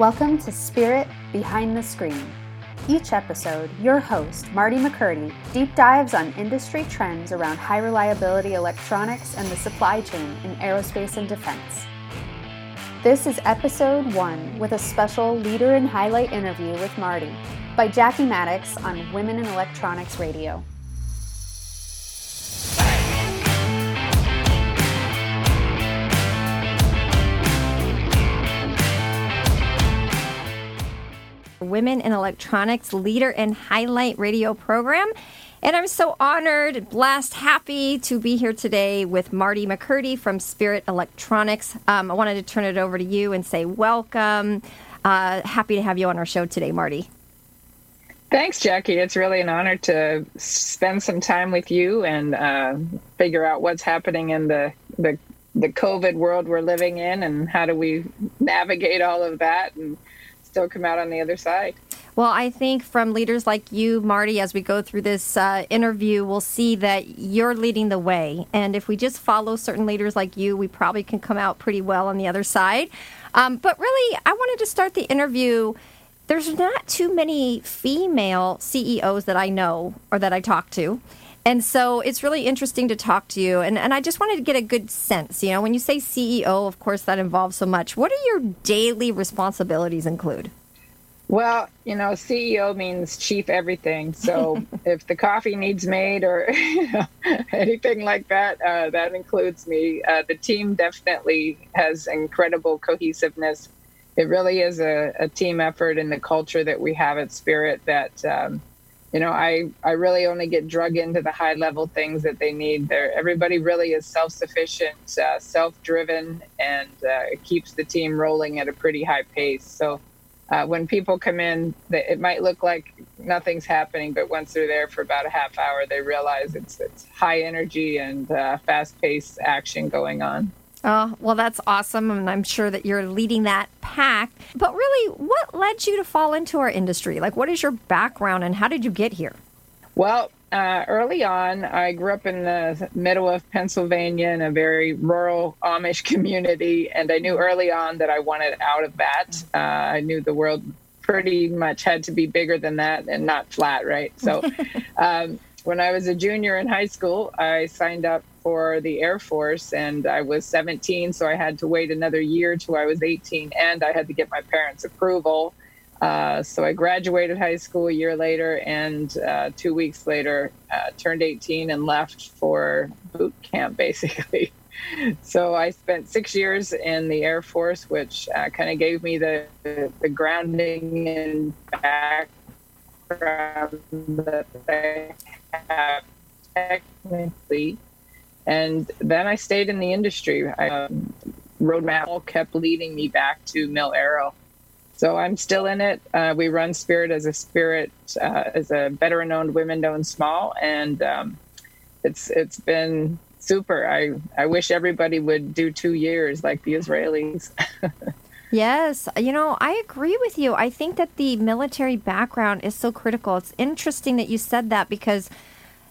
Welcome to Spirit Behind the Screen. Each episode, your host, Marty McCurdy, deep dives on industry trends around high reliability electronics and the supply chain in aerospace and defense. This is episode one with a special leader and highlight interview with Marty by Jackie Maddox on Women in Electronics Radio. Women in Electronics Leader and Highlight Radio program. And I'm so honored, blessed, happy to be here today with Marty McCurdy from Spirit Electronics. Um, I wanted to turn it over to you and say welcome. Uh, happy to have you on our show today, Marty. Thanks, Jackie. It's really an honor to spend some time with you and uh, figure out what's happening in the, the the COVID world we're living in, and how do we navigate all of that and still come out on the other side. Well, I think from leaders like you, Marty, as we go through this uh, interview, we'll see that you're leading the way. And if we just follow certain leaders like you, we probably can come out pretty well on the other side. Um, but really, I wanted to start the interview. There's not too many female CEOs that I know or that I talk to. And so it's really interesting to talk to you. And, and I just wanted to get a good sense. You know, when you say CEO, of course, that involves so much. What do your daily responsibilities include? Well, you know, CEO means chief everything. So if the coffee needs made or you know, anything like that, uh, that includes me. Uh, the team definitely has incredible cohesiveness. It really is a, a, team effort in the culture that we have at Spirit that um, you know, I, I really only get drug into the high level things that they need. There, everybody really is self sufficient, uh, self driven, and uh, it keeps the team rolling at a pretty high pace. So uh, when people come in, it might look like nothing's happening, but once they're there for about a half hour, they realize it's it's high energy and uh, fast paced action going on. Oh, well, that's awesome. And I'm sure that you're leading that pack. But really, what led you to fall into our industry? Like, what is your background and how did you get here? Well, uh, early on, I grew up in the middle of Pennsylvania in a very rural Amish community. And I knew early on that I wanted out of that. Uh, I knew the world pretty much had to be bigger than that and not flat, right? So, um, when I was a junior in high school, I signed up for the Air Force, and I was 17, so I had to wait another year till I was 18, and I had to get my parents' approval. Uh, so I graduated high school a year later, and uh, two weeks later, uh, turned 18 and left for boot camp, basically. so I spent six years in the Air Force, which uh, kind of gave me the, the grounding and background that I technically and then I stayed in the industry. I, um, roadmap all kept leading me back to mil-aero. So I'm still in it. Uh, we run Spirit as a Spirit uh, as a veteran owned, women owned small, and um, it's it's been super. I I wish everybody would do two years like the Israelis. Yes, you know, I agree with you. I think that the military background is so critical. It's interesting that you said that because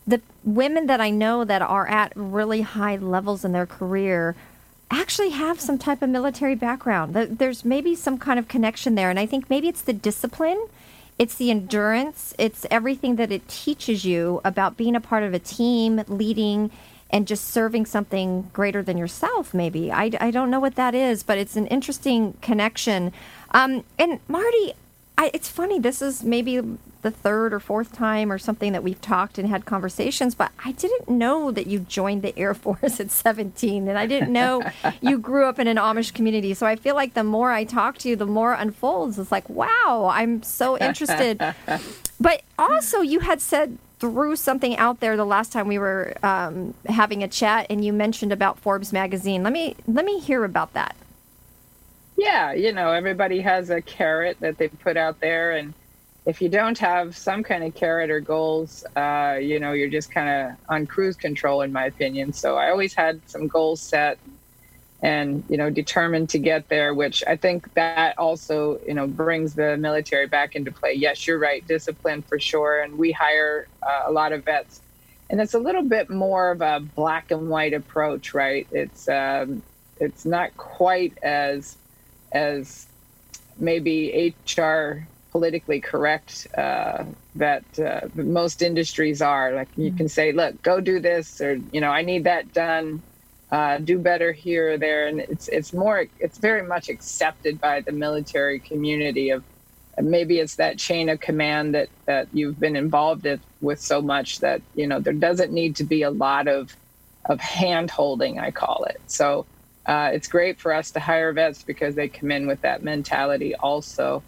the women that I know that are at really high levels in their career actually have some type of military background. There's maybe some kind of connection there. And I think maybe it's the discipline, it's the endurance, it's everything that it teaches you about being a part of a team, leading, and just serving something greater than yourself, maybe. I, I don't know what that is, but it's an interesting connection. Um, and Marty, I, it's funny. This is maybe the third or fourth time or something that we've talked and had conversations, but I didn't know that you joined the Air Force at 17, and I didn't know you grew up in an Amish community. So I feel like the more I talk to you, the more unfolds. It's like, wow, I'm so interested. but also, you had said threw something out there the last time we were um, having a chat, and you mentioned about Forbes magazine. Let me let me hear about that. Yeah, you know, everybody has a carrot that they put out there, and if you don't have some kind of carrot or goals, uh, you know, you're just kind of on cruise control, in my opinion. So I always had some goals set and, you know, determined to get there, which I think that also, you know, brings the military back into play. Yes, you're right, discipline for sure. And we hire uh, a lot of vets. And it's a little bit more of a black and white approach, right? It's um, it's not quite as as maybe HR politically correct uh, that uh, most industries are. Like you can say, look, go do this, or you know, I need that done. Uh, do better here or there, and it's it's more it's very much accepted by the military community of maybe it's that chain of command that that you've been involved with, with so much that you know there doesn't need to be a lot of of hand holding i call it. So uh, it's great for us to hire vets because they come in with that mentality also.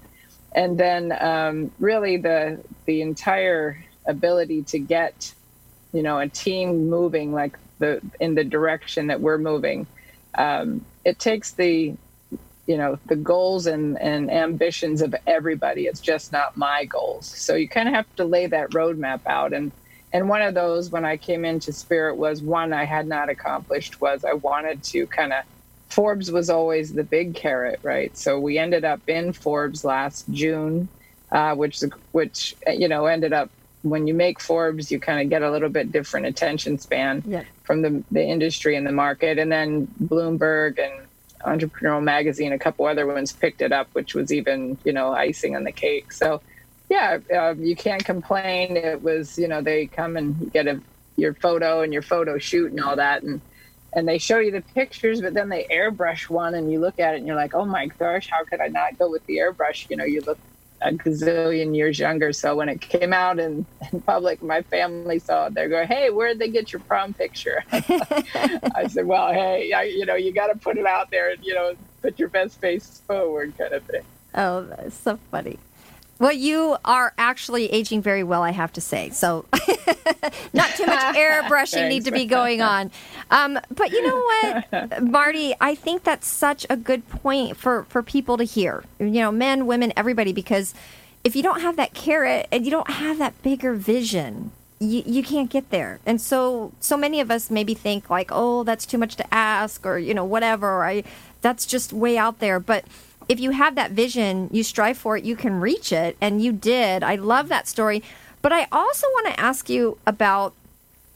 And then um, really the the entire ability to get you know a team moving like the in the direction that we're moving. Um, it takes the you know the goals and, and ambitions of everybody. It's just not my goals. So you kind of have to lay that roadmap out. And and one of those when i came into spirit was one i had not accomplished was i wanted to kind of forbes was always the big carrot right? So we ended up in forbes last june uh, which which you know ended up when you make forbes you kind of get a little bit different attention span yeah. from the, the industry and the market and then bloomberg and Entrepreneurial Magazine, a couple other ones picked it up, which was even you know icing on the cake. So yeah, uh, you can't complain. It was you know they come and get a your photo and your photo shoot and all that and and they show you the pictures, but then they airbrush one and you look at it and you're like, oh my gosh, how could I not go with the airbrush? You know, you look a gazillion years younger. So when it came out in, in public, my family saw it. They're going, "Hey, where did they get your prom picture?" I said, "Well, hey, I, you know, you got to put it out there, and you know, put your best face forward, kind of thing." Oh, that's so funny. Well, you are actually aging very well, I have to say. So, not too much airbrushing need to be going on. Um, but you know what, Marty, I think that's such a good point for for people to hear. You know, men, women, everybody, because if you don't have that carrot and you don't have that bigger vision, you, you can't get there. And so so many of us maybe think like, oh, that's too much to ask, or you know, whatever. I that's just way out there, but if you have that vision, you strive for it, you can reach it. And you did. I love that story. But I also want to ask you about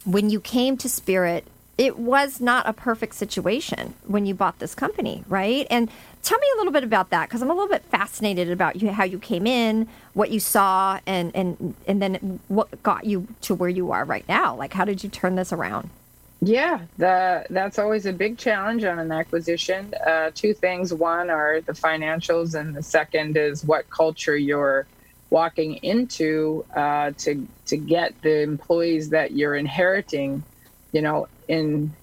when you came to Spirit, it was not a perfect situation when you bought this company, right? And tell me a little bit about that because I'm a little bit fascinated about you, how you came in, what you saw, and and and then what got you to where you are right now. Like, how did you turn this around? Yeah, the, that's always a big challenge on an acquisition. Uh, two things: one are the financials, and the second is what culture you're walking into uh, to to get the employees that you're inheriting, you know, in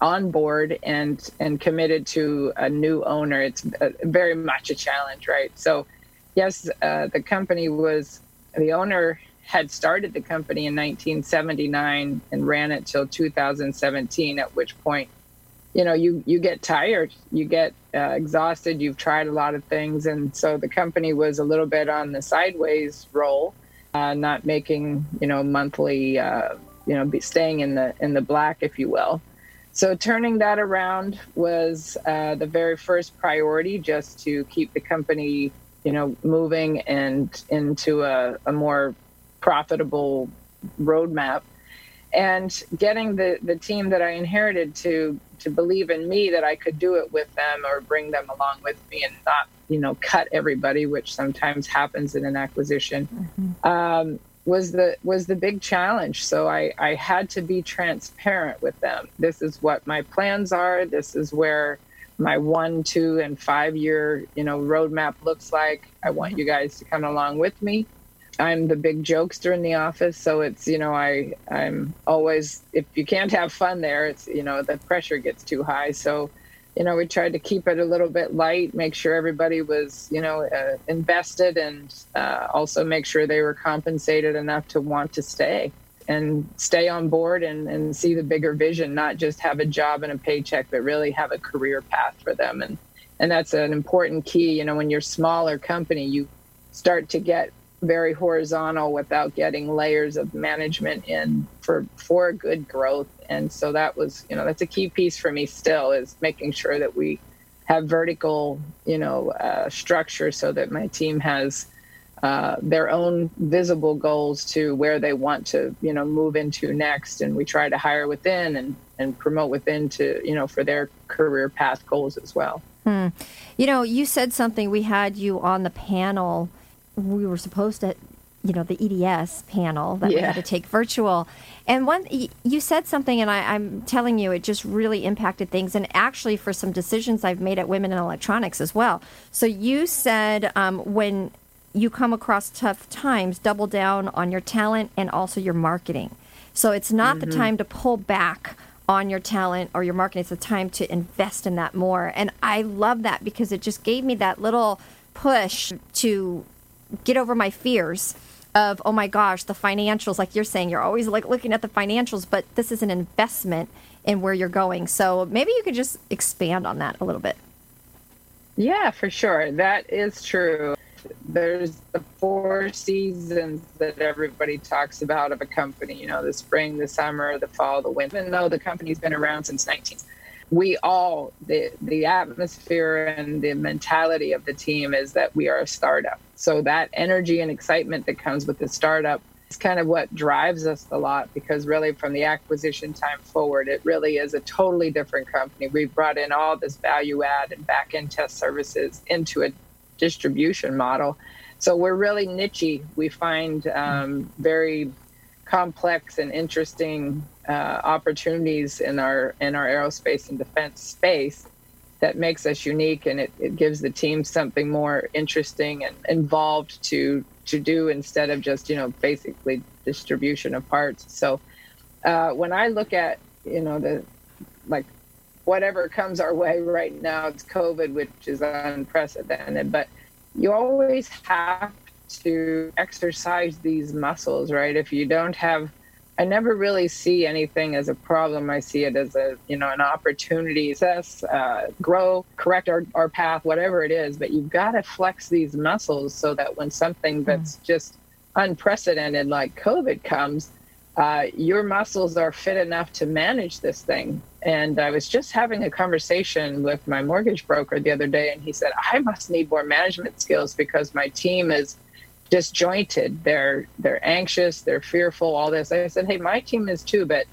on board and and committed to a new owner. It's a, very much a challenge, right? So, yes, uh, the company was the owner had started the company in 1979 and ran it till 2017 at which point you know you you get tired you get uh, exhausted you've tried a lot of things. And so the company was a little bit on the sideways roll uh, not making you know monthly uh, you know be staying in the in the black if you will. So turning that around was uh, the very first priority just to keep the company you know moving and into a, a more profitable roadmap. And getting the, the team that I inherited to to believe in me that I could do it with them or bring them along with me and not you know cut everybody which sometimes happens in an acquisition mm-hmm. um, was the was the big challenge. So I, I had to be transparent with them. This is what my plans are. This is where my one two and five year you know roadmap looks like. I want mm-hmm. you guys to come along with me I'm the big jokester in the office, so it's you know I I'm always if you can't have fun there, it's you know the pressure gets too high. So, you know we tried to keep it a little bit light, make sure everybody was you know uh, invested, and uh, also make sure they were compensated enough to want to stay and stay on board and, and see the bigger vision, not just have a job and a paycheck, but really have a career path for them. And and that's an important key. You know, when you're smaller company, you start to get very horizontal without getting layers of management in for for good growth and so that was you know that's a key piece for me still is making sure that we have vertical you know uh, structure so that my team has uh, their own visible goals to where they want to you know move into next and we try to hire within and and promote within to you know for their career path goals as well Hmm. You know, you said something. We had you on the panel. We were supposed to, you know, the EDS panel that we had to take virtual. And one, you said something, and I, am telling you, it just really impacted things. And actually, for some decisions I've made at Women in Electronics as well. So you said um, when you come across tough times, double down on your talent and also your marketing. So it's not mm-hmm. the time to pull back on your talent or your marketing. It's the time to invest in that more. And I love that because it just gave me that little push to get over my fears of oh my gosh the financials like you're saying you're always like looking at the financials but this is an investment in where you're going. So maybe you could just expand on that a little bit. Yeah for sure. That is true. There's the four seasons that everybody talks about of a company you know the spring the summer the fall the winter. Even though the company's been around since 19 we all the the atmosphere and the mentality of the team is that we are a startup so that energy and excitement that comes with the startup is kind of what drives us a lot because really from the acquisition time forward it really is a totally different company we've brought in all this value add and back end test services into a distribution model. So we're really nichey. We find um, very complex and interesting uh, opportunities in our in our aerospace and defense space that makes us unique and it, it gives the team something more interesting and involved to to do instead of just you know basically distribution of parts so uh, when i look at you know the like whatever comes our way right now. It's COVID, which is unprecedented, but you always have to exercise these muscles, right? If you don't have, I never really see anything as a problem. I see it as a, you know, an opportunity to uh, grow, correct our, our path, whatever it is. But you've got to flex these muscles so that when something that's mm. just unprecedented like COVID comes, uh, your muscles are fit enough to manage this thing. And I was just having a conversation with my mortgage broker the other day, and he said, I must need more management skills because my team is disjointed. They're they're anxious, they're fearful, all this. I said, Hey, my team is too, but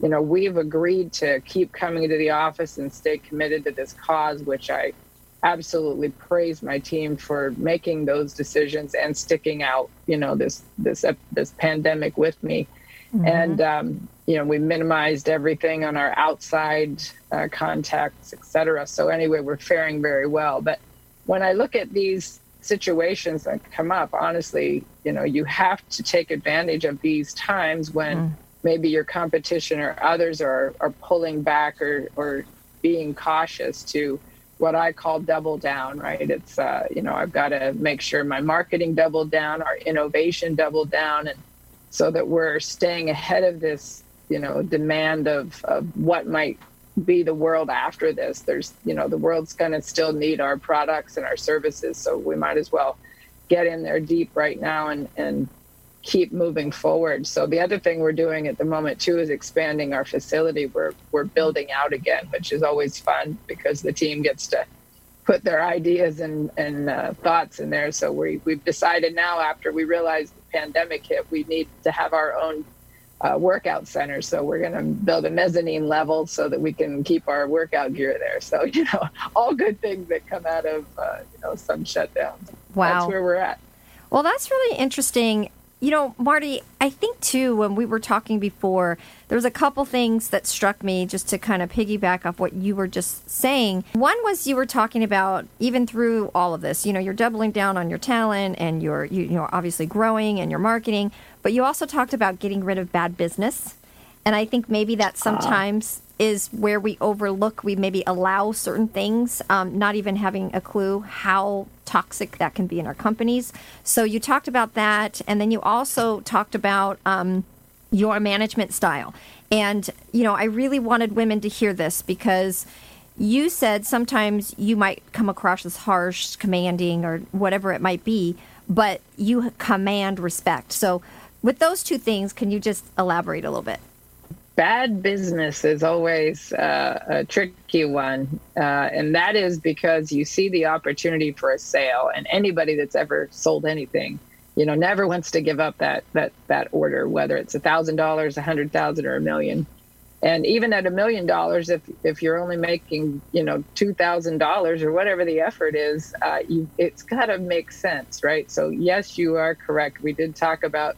you know, we've agreed to keep coming to the office and stay committed to this cause, which I absolutely praise my team for making those decisions and sticking out, you know, this this this pandemic with me Mm-hmm. And, um, you know, we minimized everything on our outside uh, contacts, et cetera. So, anyway, we're faring very well. But when I look at these situations that come up, honestly, you know, you have to take advantage of these times when mm. maybe your competition or others are, are pulling back or, or being cautious to what I call double down, right? It's, uh, you know, I've got to make sure my marketing doubled down, our innovation doubled down, and so that we're staying ahead of this, you know, demand of, of what might be the world after this. There's, you know, the world's going to still need our products and our services. So we might as well get in there deep right now and, and keep moving forward. So the other thing we're doing at the moment too is expanding our facility. We're we're building out again, which is always fun because the team gets to put their ideas and, and uh, thoughts in there. So we, we've decided now after we realized the pandemic hit, we need to have our own uh, workout center. So we're going to build a mezzanine level so that we can keep our workout gear there. So, you know, all good things that come out of, uh, you know, some shutdowns. Wow. That's where we're at. Well, that's really interesting. You know, Marty, I think too, when we were talking before, there was a couple things that struck me just to kind of piggyback off what you were just saying. One was you were talking about even through all of this, you know, you're doubling down on your talent and you're, you, you know, obviously growing and your marketing, but you also talked about getting rid of bad business. And I think maybe that ah. sometimes is where we overlook, we maybe allow certain things, um, not even having a clue how toxic that can be in our companies. So you talked about that, and then you also talked about um, your management style. And, you know, I really wanted women to hear this because you said sometimes you might come across as harsh, commanding, or whatever it might be, but you command respect. So, with those two things, can you just elaborate a little bit? bad business is always uh, a tricky one. Uh, and that is because you see the opportunity for a sale, and anybody that's ever sold anything, you know, never wants to give up that that that order, whether it's a thousand dollars, a hundred thousand, or a million. And even at a million dollars, if if you're only making you know two thousand dollars or whatever the effort is, uh, you, it's got to make sense, right? So yes, you are correct. We did talk about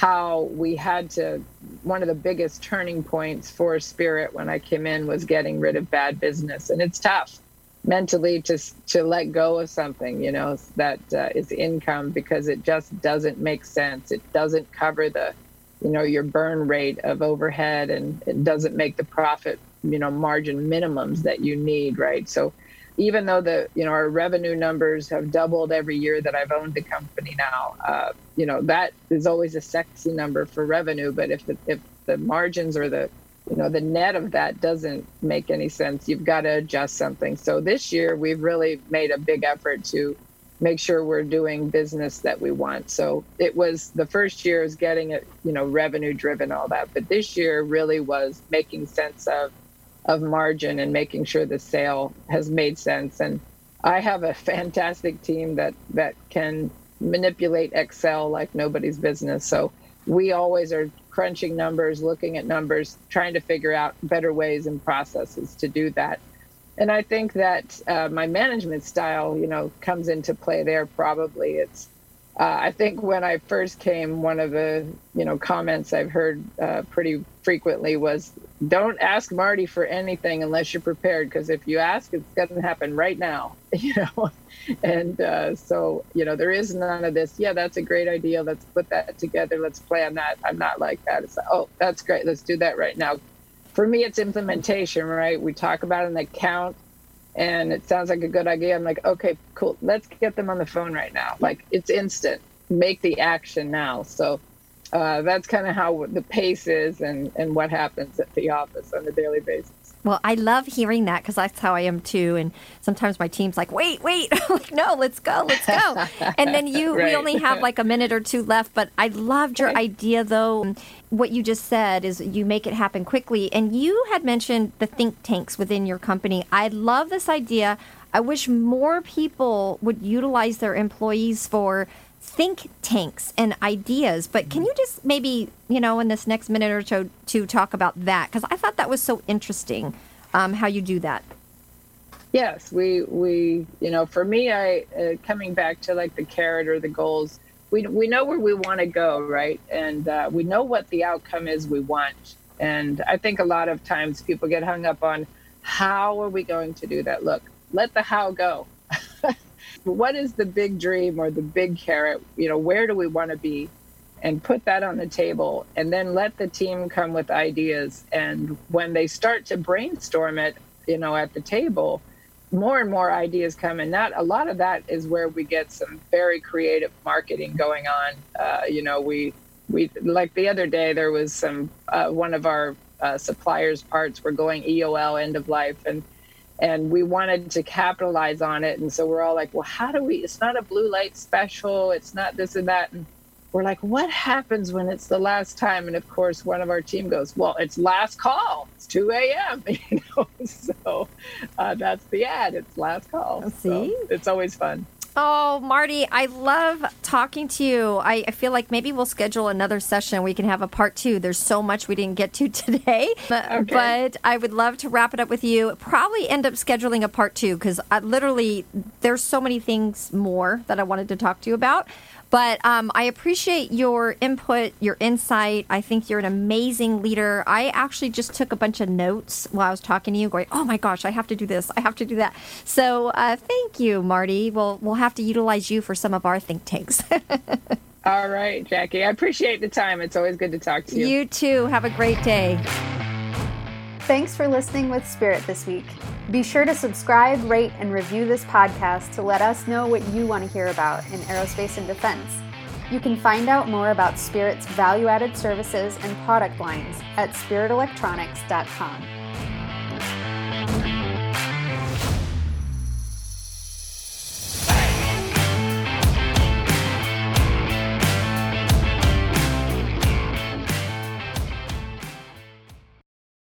how we had to. One of the biggest turning points for Spirit when I came in was getting rid of bad business, and it's tough mentally to to let go of something, you know, that uh, is income because it just doesn't make sense. It doesn't cover the you know your burn rate of overhead and it doesn't make the profit you know margin minimums that you need right so even though the you know our revenue numbers have doubled every year that I've owned the company now, uh, you know that is always a sexy number for revenue. But if the, if the margins or the you know the net of that doesn't make any sense, you've got to adjust something. So this year we've really made a big effort to make sure we're doing business that we want. So it was the first year is getting it, you know, revenue driven, all that. But this year really was making sense of of margin and making sure the sale has made sense. And I have a fantastic team that that can manipulate Excel like nobody's business. So we always are crunching numbers, looking at numbers, trying to figure out better ways and processes to do that and I think that uh, my management style, you know, comes into play there. Probably it's. Uh, I think when I first came, one of the you know comments I've heard uh, pretty frequently was, "Don't ask Marty for anything unless you're prepared, because if you ask, it's going to happen right now." You know, and uh, so you know there is none of this. Yeah, that's a great idea. Let's put that together. Let's plan that. I'm not like that. It's like, oh, that's great. Let's do that right now for me, it's implementation, right? We talk about an account and it sounds like a good idea. I'm like, okay, cool. Let's get them on the phone right now. Like it's instant. Make the action now. So uh, that's kind of how the pace is and, and what happens at the office on a daily basis. Well, I love hearing that because that's how I am too. And sometimes my team's like, wait, wait, like, no, let's go, let's go. and then you, right. we only have like a minute or two left. But I loved your idea though. What you just said is you make it happen quickly. And you had mentioned the think tanks within your company. I love this idea. I wish more people would utilize their employees for think tanks and ideas. But can you just maybe, you know, in this next minute or so, to talk about that? Because I thought that was so interesting um, how you do that. Yes, we we you know for me, I uh, coming back to like the carrot or the goals. We we know where we want to go, right? And uh, we know what the outcome is we want. And I think a lot of times people get hung up on how are we going to do that. Look, let the how go. what is the big dream or the big carrot? You know, where do we want to be? And put that on the table and then let the team come with ideas. And when they start to brainstorm it, you know, at the table, more and more ideas come and that a lot of that is where we get some very creative marketing going on. Uh, you know we we like the other day there was some uh, one of our uh, suppliers parts were going eol end of life and and we wanted to capitalize on it. And so we're all like well how do we it's not a blue light special. It's not this and that. And we're like what happens when it's the last time and of course one of our team goes well it's last call it's 2 a.m you know so uh, that's the ad it's last call see so it's always fun Oh, Marty, I love talking to you. I, I, feel like maybe we'll schedule another session. We can have a part two. There's so much we didn't get to today, but, okay. but I would love to wrap it up with you. Probably end up scheduling a part two because literally there's so many things more that I wanted to talk to you about. But um, I appreciate your input, your insight. I think you're an amazing leader. I actually just took a bunch of notes while I was talking to you, going, "Oh my gosh, I have to do this. I have to do that." So uh, thank you, Marty. We'll we'll have to utilize you for some of our think tanks. All right, Jackie. I appreciate the time. It's always good to talk to you. You too. Have a great day. Thanks for listening with Spirit this week. Be sure to subscribe, rate, and review this podcast to let us know what you want to hear about in aerospace and defense. You can find out more about Spirit's value added services and product lines at spiritelectronics.com.